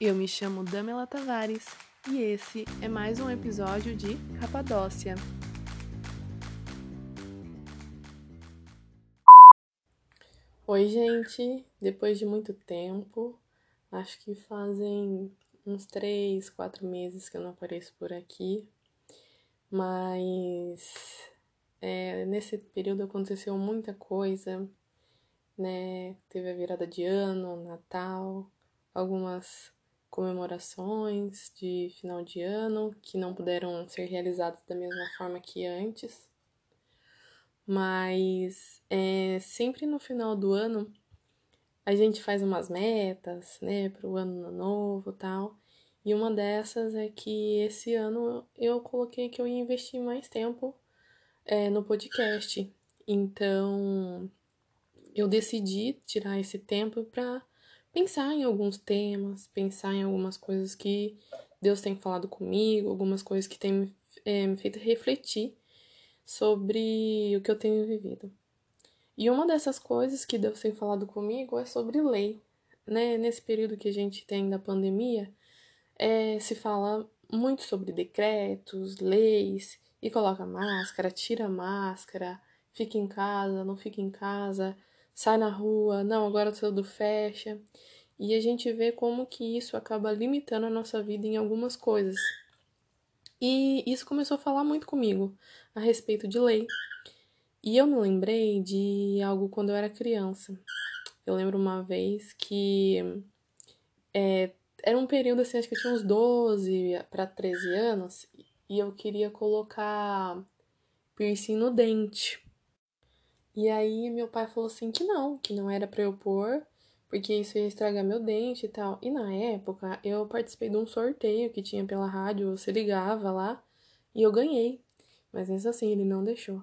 Eu me chamo Damela Tavares e esse é mais um episódio de Capadócia. Oi, gente! Depois de muito tempo, acho que fazem uns três, quatro meses que eu não apareço por aqui, mas é, nesse período aconteceu muita coisa, né? Teve a virada de ano, Natal, algumas comemorações de final de ano que não puderam ser realizadas da mesma forma que antes. Mas é, sempre no final do ano a gente faz umas metas, né, para o ano novo tal. E uma dessas é que esse ano eu coloquei que eu ia investir mais tempo é, no podcast. Então, eu decidi tirar esse tempo para pensar em alguns temas, pensar em algumas coisas que Deus tem falado comigo, algumas coisas que têm é, me feito refletir sobre o que eu tenho vivido. E uma dessas coisas que Deus tem falado comigo é sobre lei. Né? Nesse período que a gente tem da pandemia, é, se fala muito sobre decretos, leis, e coloca máscara, tira máscara, fica em casa, não fica em casa, sai na rua, não, agora tudo fecha. E a gente vê como que isso acaba limitando a nossa vida em algumas coisas. E isso começou a falar muito comigo a respeito de lei. E eu me lembrei de algo quando eu era criança. Eu lembro uma vez que é, era um período assim, acho que eu tinha uns 12 para 13 anos, e eu queria colocar piercing no dente. E aí meu pai falou assim que não, que não era para eu pôr, porque isso ia estragar meu dente e tal. E na época eu participei de um sorteio que tinha pela rádio, você ligava lá e eu ganhei. Mas mesmo assim ele não deixou.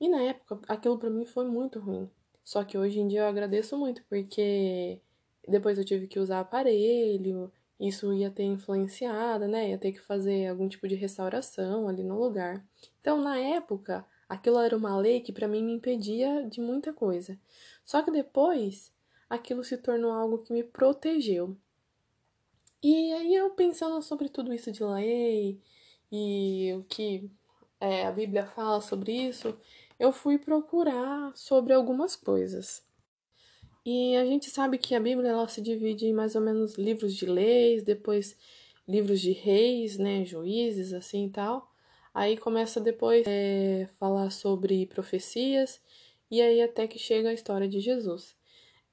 E na época aquilo para mim foi muito ruim. Só que hoje em dia eu agradeço muito porque depois eu tive que usar aparelho, isso ia ter influenciado, né? Ia ter que fazer algum tipo de restauração ali no lugar. Então, na época, aquilo era uma lei que para mim me impedia de muita coisa. Só que depois, aquilo se tornou algo que me protegeu. E aí eu pensando sobre tudo isso de lei e o que é, a Bíblia fala sobre isso, eu fui procurar sobre algumas coisas. E a gente sabe que a Bíblia ela se divide em mais ou menos livros de leis, depois livros de reis, né, juízes, assim e tal. Aí começa depois é, falar sobre profecias e aí até que chega a história de Jesus.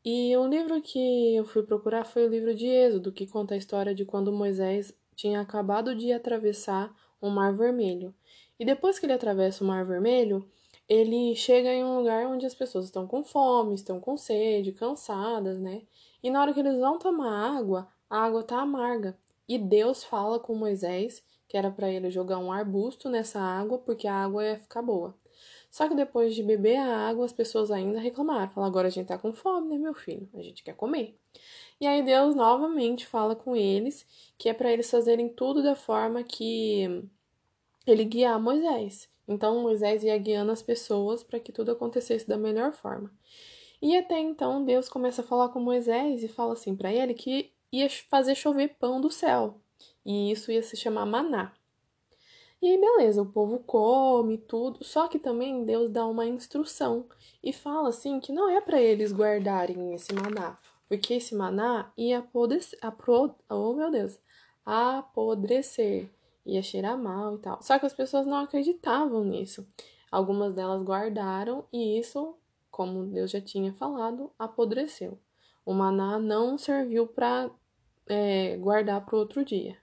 E o livro que eu fui procurar foi o livro de Êxodo, que conta a história de quando Moisés tinha acabado de atravessar o Mar Vermelho. E depois que ele atravessa o Mar Vermelho, ele chega em um lugar onde as pessoas estão com fome, estão com sede, cansadas, né? E na hora que eles vão tomar água, a água tá amarga. E Deus fala com Moisés que era para ele jogar um arbusto nessa água porque a água ia ficar boa. Só que depois de beber a água, as pessoas ainda reclamaram. Falaram, agora a gente tá com fome, né, meu filho? A gente quer comer. E aí Deus novamente fala com eles que é para eles fazerem tudo da forma que ele guiar Moisés. Então Moisés ia guiando as pessoas para que tudo acontecesse da melhor forma. E até então Deus começa a falar com Moisés e fala assim para ele que ia fazer chover pão do céu. E isso ia se chamar maná. E aí, beleza, o povo come tudo, só que também Deus dá uma instrução e fala assim que não é para eles guardarem esse maná, porque esse maná ia apodrecer, oh meu Deus, apodrecer ia cheirar mal e tal. Só que as pessoas não acreditavam nisso. Algumas delas guardaram e isso, como Deus já tinha falado, apodreceu. O maná não serviu para é, guardar para outro dia.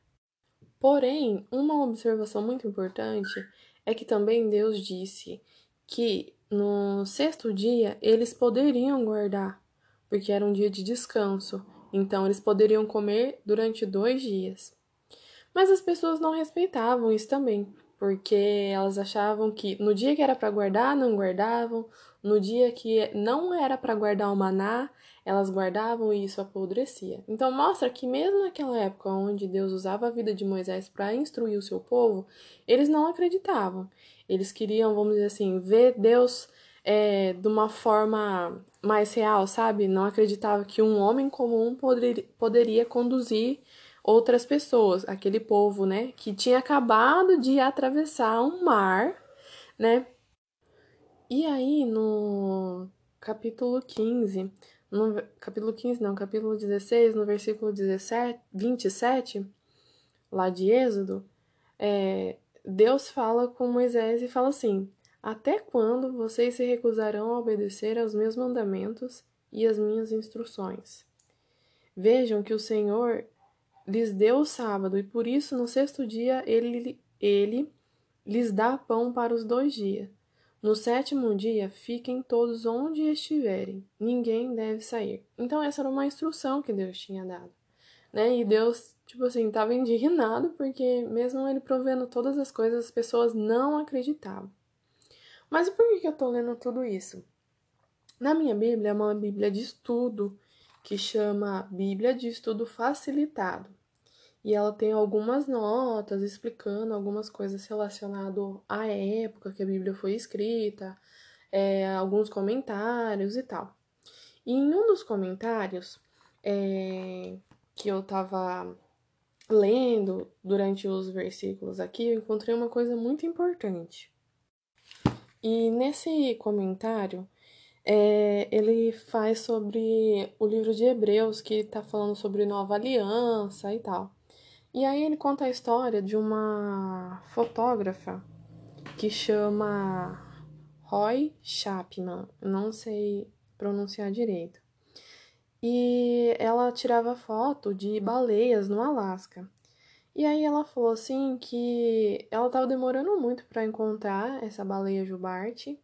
Porém, uma observação muito importante é que também Deus disse que no sexto dia eles poderiam guardar, porque era um dia de descanso, então eles poderiam comer durante dois dias. Mas as pessoas não respeitavam isso também, porque elas achavam que no dia que era para guardar, não guardavam, no dia que não era para guardar o maná, elas guardavam e isso apodrecia. Então mostra que mesmo naquela época onde Deus usava a vida de Moisés para instruir o seu povo, eles não acreditavam. Eles queriam, vamos dizer assim, ver Deus é, de uma forma mais real, sabe? Não acreditava que um homem comum poderia, poderia conduzir outras pessoas, aquele povo, né, que tinha acabado de atravessar um mar, né? E aí no capítulo 15, no capítulo 15 não, capítulo 16, no versículo 17, 27, lá de Êxodo, é, Deus fala com Moisés e fala assim: Até quando vocês se recusarão a obedecer aos meus mandamentos e às minhas instruções? Vejam que o Senhor lhes deu o sábado, e por isso no sexto dia ele, ele lhes dá pão para os dois dias. No sétimo dia, fiquem todos onde estiverem, ninguém deve sair. Então, essa era uma instrução que Deus tinha dado, né? E Deus, tipo assim, estava indignado porque, mesmo ele provendo todas as coisas, as pessoas não acreditavam. Mas por que eu tô lendo tudo isso? Na minha Bíblia, é uma Bíblia de estudo que chama Bíblia de Estudo Facilitado e ela tem algumas notas explicando algumas coisas relacionadas à época que a Bíblia foi escrita, é, alguns comentários e tal. E em um dos comentários é, que eu tava lendo durante os versículos aqui, eu encontrei uma coisa muito importante. E nesse comentário, é, ele faz sobre o livro de Hebreus, que está falando sobre nova aliança e tal. E aí ele conta a história de uma fotógrafa que chama Roy Chapman, não sei pronunciar direito. E ela tirava foto de baleias no Alasca. E aí ela falou assim que ela estava demorando muito para encontrar essa baleia jubarte.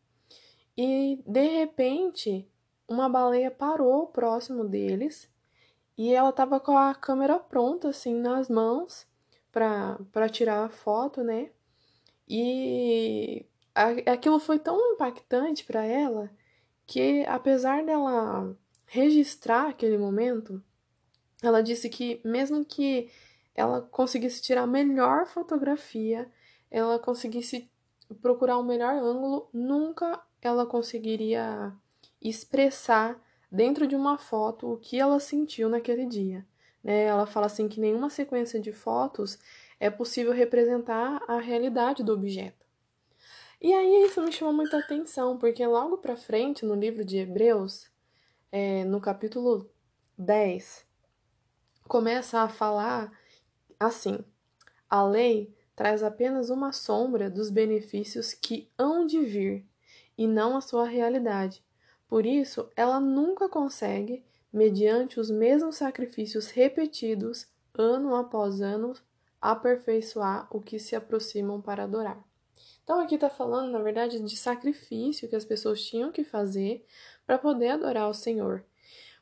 E de repente, uma baleia parou próximo deles e ela tava com a câmera pronta, assim, nas mãos, pra tirar a foto, né? E aquilo foi tão impactante para ela que, apesar dela registrar aquele momento, ela disse que, mesmo que ela conseguisse tirar a melhor fotografia, ela conseguisse procurar o melhor ângulo, nunca ela conseguiria expressar dentro de uma foto o que ela sentiu naquele dia. Né? Ela fala assim que nenhuma sequência de fotos é possível representar a realidade do objeto. E aí isso me chamou muita atenção, porque logo para frente, no livro de Hebreus, é, no capítulo 10, começa a falar assim: a lei traz apenas uma sombra dos benefícios que hão de vir, e não a sua realidade. Por isso, ela nunca consegue, mediante os mesmos sacrifícios repetidos, ano após ano, aperfeiçoar o que se aproximam para adorar. Então, aqui está falando, na verdade, de sacrifício que as pessoas tinham que fazer para poder adorar o Senhor.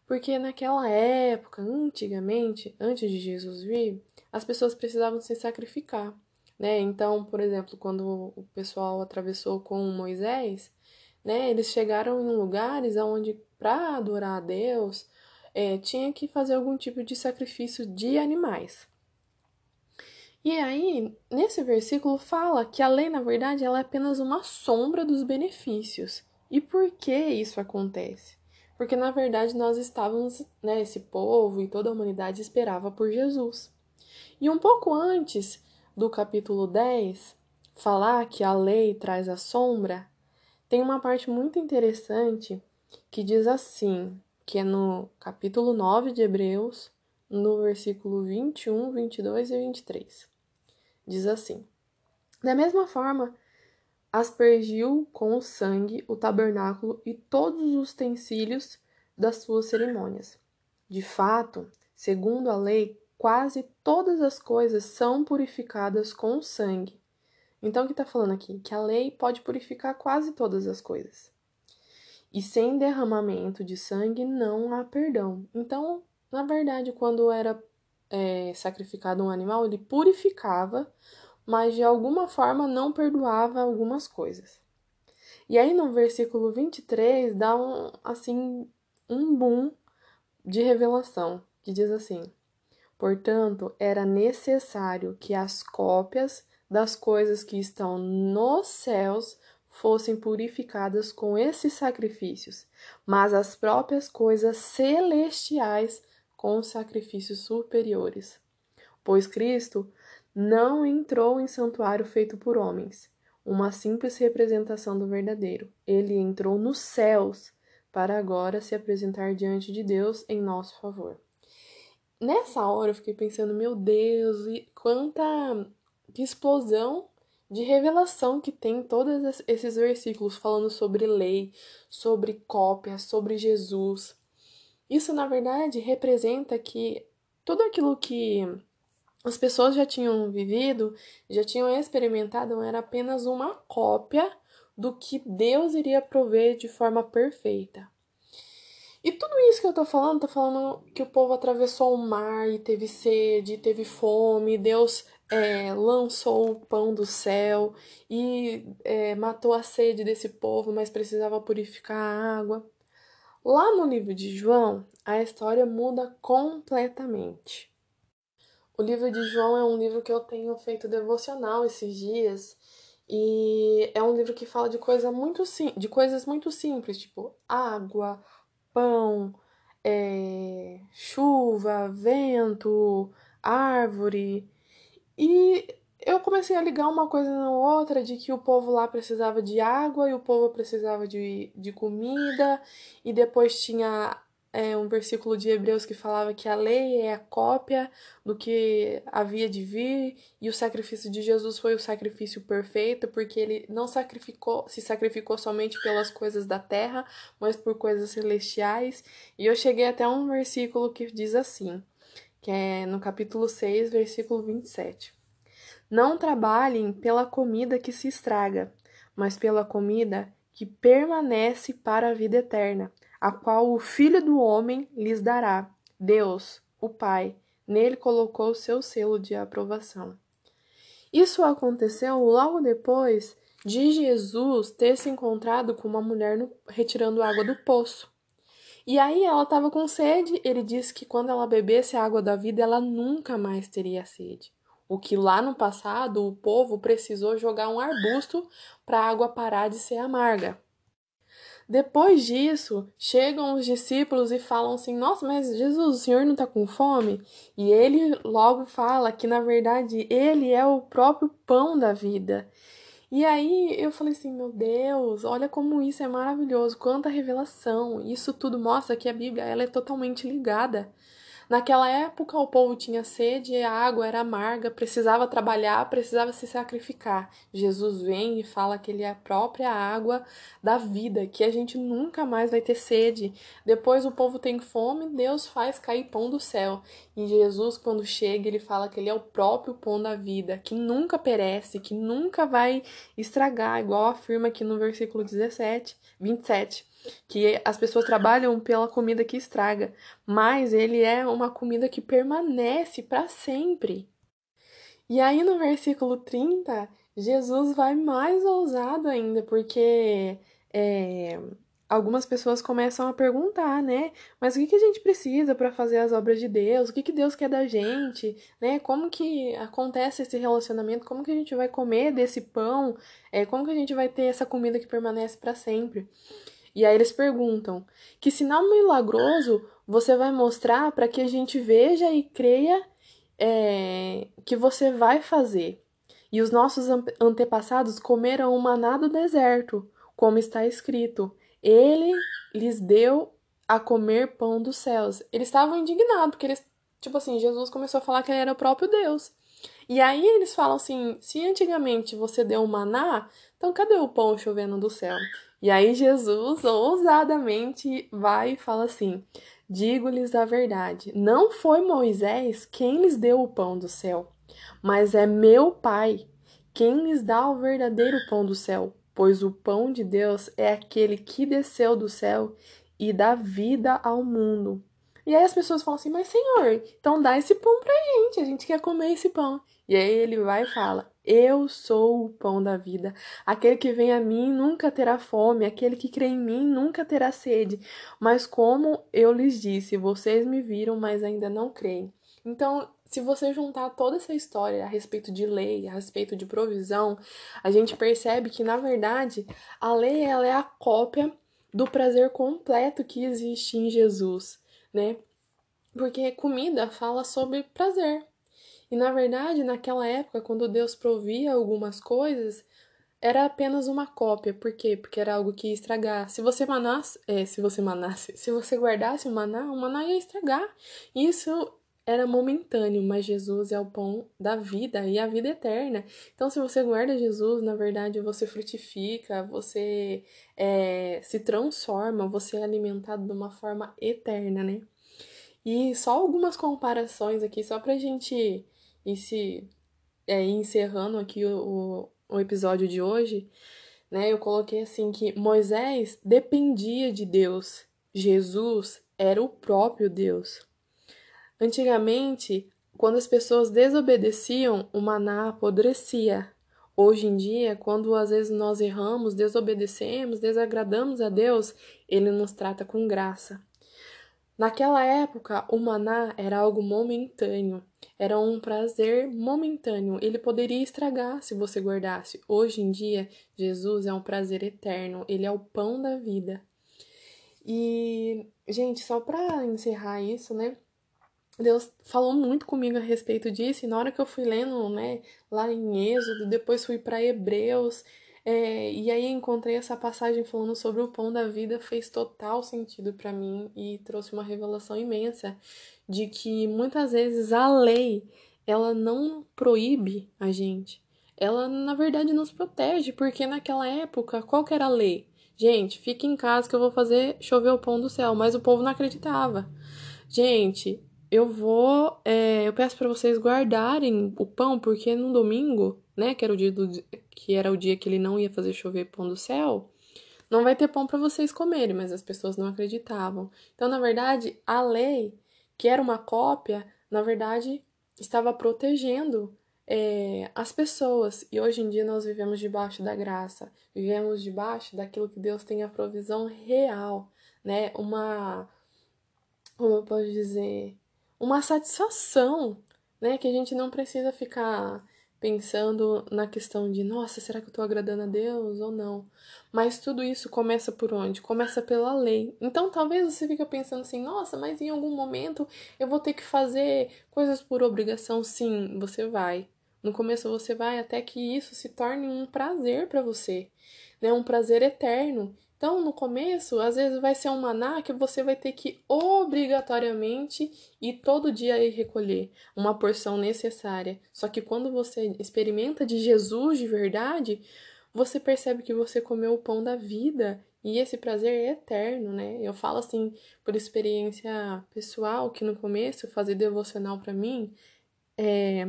Porque naquela época, antigamente, antes de Jesus vir, as pessoas precisavam se sacrificar. Né? Então, por exemplo, quando o pessoal atravessou com Moisés, né? Eles chegaram em lugares onde, para adorar a Deus, é, tinha que fazer algum tipo de sacrifício de animais. E aí, nesse versículo fala que a lei, na verdade, ela é apenas uma sombra dos benefícios. E por que isso acontece? Porque na verdade nós estávamos, né, esse povo e toda a humanidade esperava por Jesus. E um pouco antes do capítulo 10, falar que a lei traz a sombra, tem uma parte muito interessante que diz assim, que é no capítulo 9 de Hebreus, no versículo 21, 22 e 23. Diz assim: Da mesma forma, aspergiu com o sangue o tabernáculo e todos os utensílios das suas cerimônias. De fato, segundo a lei, quase todas as coisas são purificadas com o sangue, então, o que está falando aqui? Que a lei pode purificar quase todas as coisas. E sem derramamento de sangue não há perdão. Então, na verdade, quando era é, sacrificado um animal, ele purificava, mas de alguma forma não perdoava algumas coisas. E aí no versículo 23 dá um assim um boom de revelação, que diz assim: Portanto, era necessário que as cópias das coisas que estão nos céus fossem purificadas com esses sacrifícios, mas as próprias coisas celestiais com sacrifícios superiores. Pois Cristo não entrou em santuário feito por homens, uma simples representação do verdadeiro. Ele entrou nos céus para agora se apresentar diante de Deus em nosso favor. Nessa hora eu fiquei pensando, meu Deus, e quanta explosão de revelação que tem todos esses versículos falando sobre lei, sobre cópia, sobre Jesus. Isso, na verdade, representa que tudo aquilo que as pessoas já tinham vivido, já tinham experimentado, era apenas uma cópia do que Deus iria prover de forma perfeita. E tudo isso que eu tô falando, tô falando que o povo atravessou o mar e teve sede, teve fome, Deus é, lançou o pão do céu e é, matou a sede desse povo, mas precisava purificar a água. Lá no livro de João, a história muda completamente. O livro de João é um livro que eu tenho feito devocional esses dias e é um livro que fala de, coisa muito de coisas muito simples, tipo água, pão, é, chuva, vento, árvore, e eu comecei a ligar uma coisa na outra de que o povo lá precisava de água e o povo precisava de, de comida, e depois tinha é, um versículo de Hebreus que falava que a lei é a cópia do que havia de vir, e o sacrifício de Jesus foi o sacrifício perfeito, porque ele não sacrificou, se sacrificou somente pelas coisas da terra, mas por coisas celestiais. E eu cheguei até um versículo que diz assim: que é no capítulo 6, versículo 27. Não trabalhem pela comida que se estraga, mas pela comida que permanece para a vida eterna, a qual o Filho do Homem lhes dará. Deus, o Pai, nele colocou o seu selo de aprovação. Isso aconteceu logo depois de Jesus ter se encontrado com uma mulher no, retirando água do poço. E aí ela estava com sede, ele disse que quando ela bebesse a água da vida, ela nunca mais teria sede. O que lá no passado o povo precisou jogar um arbusto para a água parar de ser amarga. Depois disso, chegam os discípulos e falam assim: Nossa, mas Jesus, o senhor não está com fome? E ele logo fala que na verdade ele é o próprio pão da vida. E aí eu falei assim, meu Deus, olha como isso é maravilhoso, quanta revelação. Isso tudo mostra que a Bíblia ela é totalmente ligada Naquela época, o povo tinha sede, a água era amarga, precisava trabalhar, precisava se sacrificar. Jesus vem e fala que ele é a própria água da vida, que a gente nunca mais vai ter sede. Depois o povo tem fome, Deus faz cair pão do céu. E Jesus, quando chega, ele fala que ele é o próprio pão da vida, que nunca perece, que nunca vai estragar, igual afirma aqui no versículo 17, 27 que as pessoas trabalham pela comida que estraga, mas ele é uma comida que permanece para sempre. E aí no versículo 30, Jesus vai mais ousado ainda, porque é, algumas pessoas começam a perguntar, né? Mas o que, que a gente precisa para fazer as obras de Deus? O que, que Deus quer da gente? Né? Como que acontece esse relacionamento? Como que a gente vai comer desse pão? É, como que a gente vai ter essa comida que permanece para sempre? E aí eles perguntam: que sinal milagroso você vai mostrar para que a gente veja e creia é, que você vai fazer? E os nossos antepassados comeram o maná do deserto, como está escrito: Ele lhes deu a comer pão dos céus. Eles estavam indignados, porque eles, tipo assim, Jesus começou a falar que ele era o próprio Deus. E aí eles falam assim: se antigamente você deu o maná, então cadê o pão chovendo do céu? E aí Jesus ousadamente vai e fala assim: Digo-lhes a verdade, não foi Moisés quem lhes deu o pão do céu, mas é meu Pai quem lhes dá o verdadeiro pão do céu, pois o pão de Deus é aquele que desceu do céu e dá vida ao mundo. E aí as pessoas falam assim: Mas Senhor, então dá esse pão pra gente, a gente quer comer esse pão. E aí ele vai e fala: Eu sou o pão da vida. Aquele que vem a mim nunca terá fome, aquele que crê em mim nunca terá sede. Mas como eu lhes disse, vocês me viram, mas ainda não creem. Então, se você juntar toda essa história a respeito de lei, a respeito de provisão, a gente percebe que na verdade a lei ela é a cópia do prazer completo que existe em Jesus, né? Porque comida fala sobre prazer. E na verdade, naquela época, quando Deus provia algumas coisas, era apenas uma cópia. Por quê? Porque era algo que ia estragar. Se você manasse, é, se você manasse, se você guardasse o maná, o maná ia estragar. Isso era momentâneo, mas Jesus é o pão da vida e a vida eterna. Então, se você guarda Jesus, na verdade, você frutifica, você é, se transforma, você é alimentado de uma forma eterna, né? E só algumas comparações aqui, só pra gente ir se é, encerrando aqui o, o episódio de hoje, né? Eu coloquei assim que Moisés dependia de Deus, Jesus era o próprio Deus. Antigamente, quando as pessoas desobedeciam, o maná apodrecia. Hoje em dia, quando às vezes nós erramos, desobedecemos, desagradamos a Deus, ele nos trata com graça. Naquela época, o maná era algo momentâneo, era um prazer momentâneo. Ele poderia estragar se você guardasse. Hoje em dia, Jesus é um prazer eterno, ele é o pão da vida. E, gente, só para encerrar isso, né? Deus falou muito comigo a respeito disso, e na hora que eu fui lendo, né, lá em Êxodo, depois fui para Hebreus, é, e aí encontrei essa passagem falando sobre o pão da vida, fez total sentido para mim e trouxe uma revelação imensa de que muitas vezes a lei, ela não proíbe a gente, ela na verdade nos protege, porque naquela época, qual era a lei? Gente, fique em casa que eu vou fazer chover o pão do céu, mas o povo não acreditava. Gente, eu vou. É, eu peço para vocês guardarem o pão, porque no domingo, né, que era o dia do, que era o dia que ele não ia fazer chover pão do céu, não vai ter pão para vocês comerem, mas as pessoas não acreditavam. Então, na verdade, a lei, que era uma cópia, na verdade, estava protegendo é, as pessoas. E hoje em dia nós vivemos debaixo da graça, vivemos debaixo daquilo que Deus tem a provisão real, né? Uma. Como eu posso dizer? uma satisfação, né? Que a gente não precisa ficar pensando na questão de, nossa, será que eu estou agradando a Deus ou não? Mas tudo isso começa por onde? Começa pela lei. Então talvez você fique pensando assim, nossa, mas em algum momento eu vou ter que fazer coisas por obrigação. Sim, você vai. No começo você vai até que isso se torne um prazer para você, né? Um prazer eterno. Então, no começo, às vezes vai ser um maná que você vai ter que obrigatoriamente ir todo dia ir recolher uma porção necessária. Só que quando você experimenta de Jesus de verdade, você percebe que você comeu o pão da vida e esse prazer é eterno, né? Eu falo assim por experiência pessoal que no começo fazer devocional para mim é,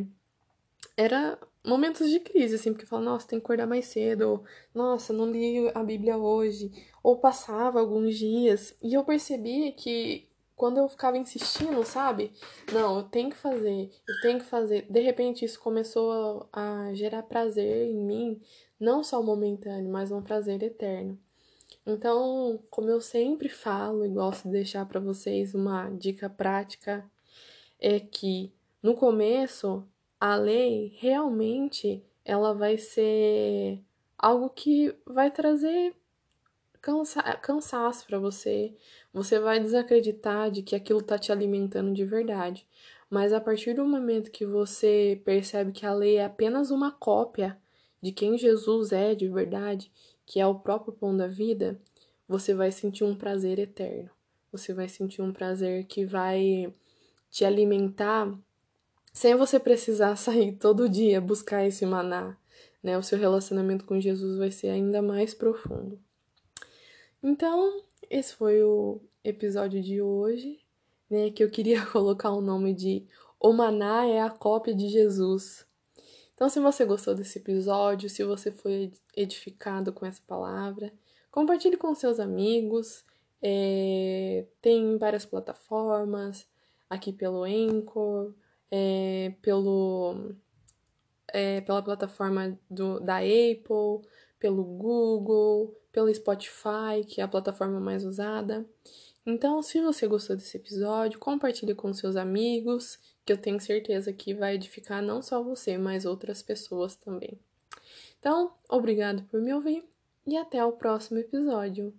era momentos de crise, assim, porque eu falo, nossa, tem que acordar mais cedo, ou, nossa, não li a Bíblia hoje, ou passava alguns dias, e eu percebi que quando eu ficava insistindo, sabe? Não, eu tenho que fazer, eu tenho que fazer. De repente isso começou a gerar prazer em mim, não só momentâneo, mas um prazer eterno. Então, como eu sempre falo e gosto de deixar para vocês uma dica prática, é que no começo a lei realmente ela vai ser algo que vai trazer cansa cansaço para você. Você vai desacreditar de que aquilo tá te alimentando de verdade. Mas a partir do momento que você percebe que a lei é apenas uma cópia de quem Jesus é de verdade, que é o próprio pão da vida, você vai sentir um prazer eterno. Você vai sentir um prazer que vai te alimentar sem você precisar sair todo dia buscar esse maná, né? O seu relacionamento com Jesus vai ser ainda mais profundo. Então, esse foi o episódio de hoje, né? Que eu queria colocar o nome de O Maná é a cópia de Jesus. Então, se você gostou desse episódio, se você foi edificado com essa palavra, compartilhe com seus amigos. É, tem várias plataformas, aqui pelo Anchor, é, pelo é, pela plataforma do, da Apple, pelo Google, pelo Spotify, que é a plataforma mais usada. Então, se você gostou desse episódio, compartilhe com seus amigos, que eu tenho certeza que vai edificar não só você, mas outras pessoas também. Então, obrigado por me ouvir e até o próximo episódio.